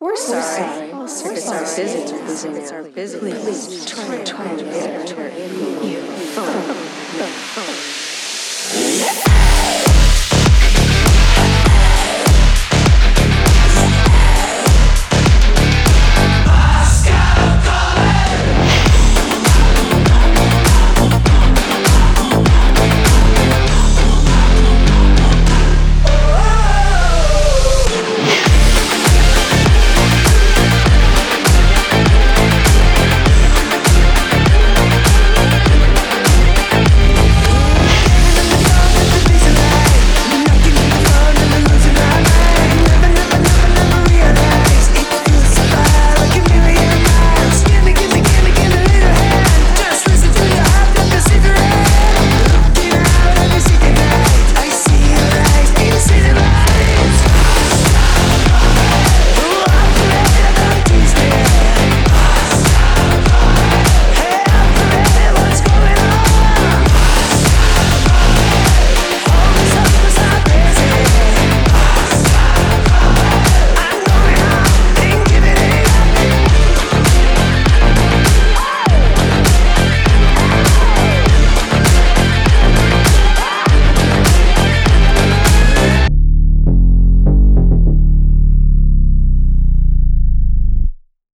We're sorry. All circuits are busy. Our are busy. Please try to try to get you.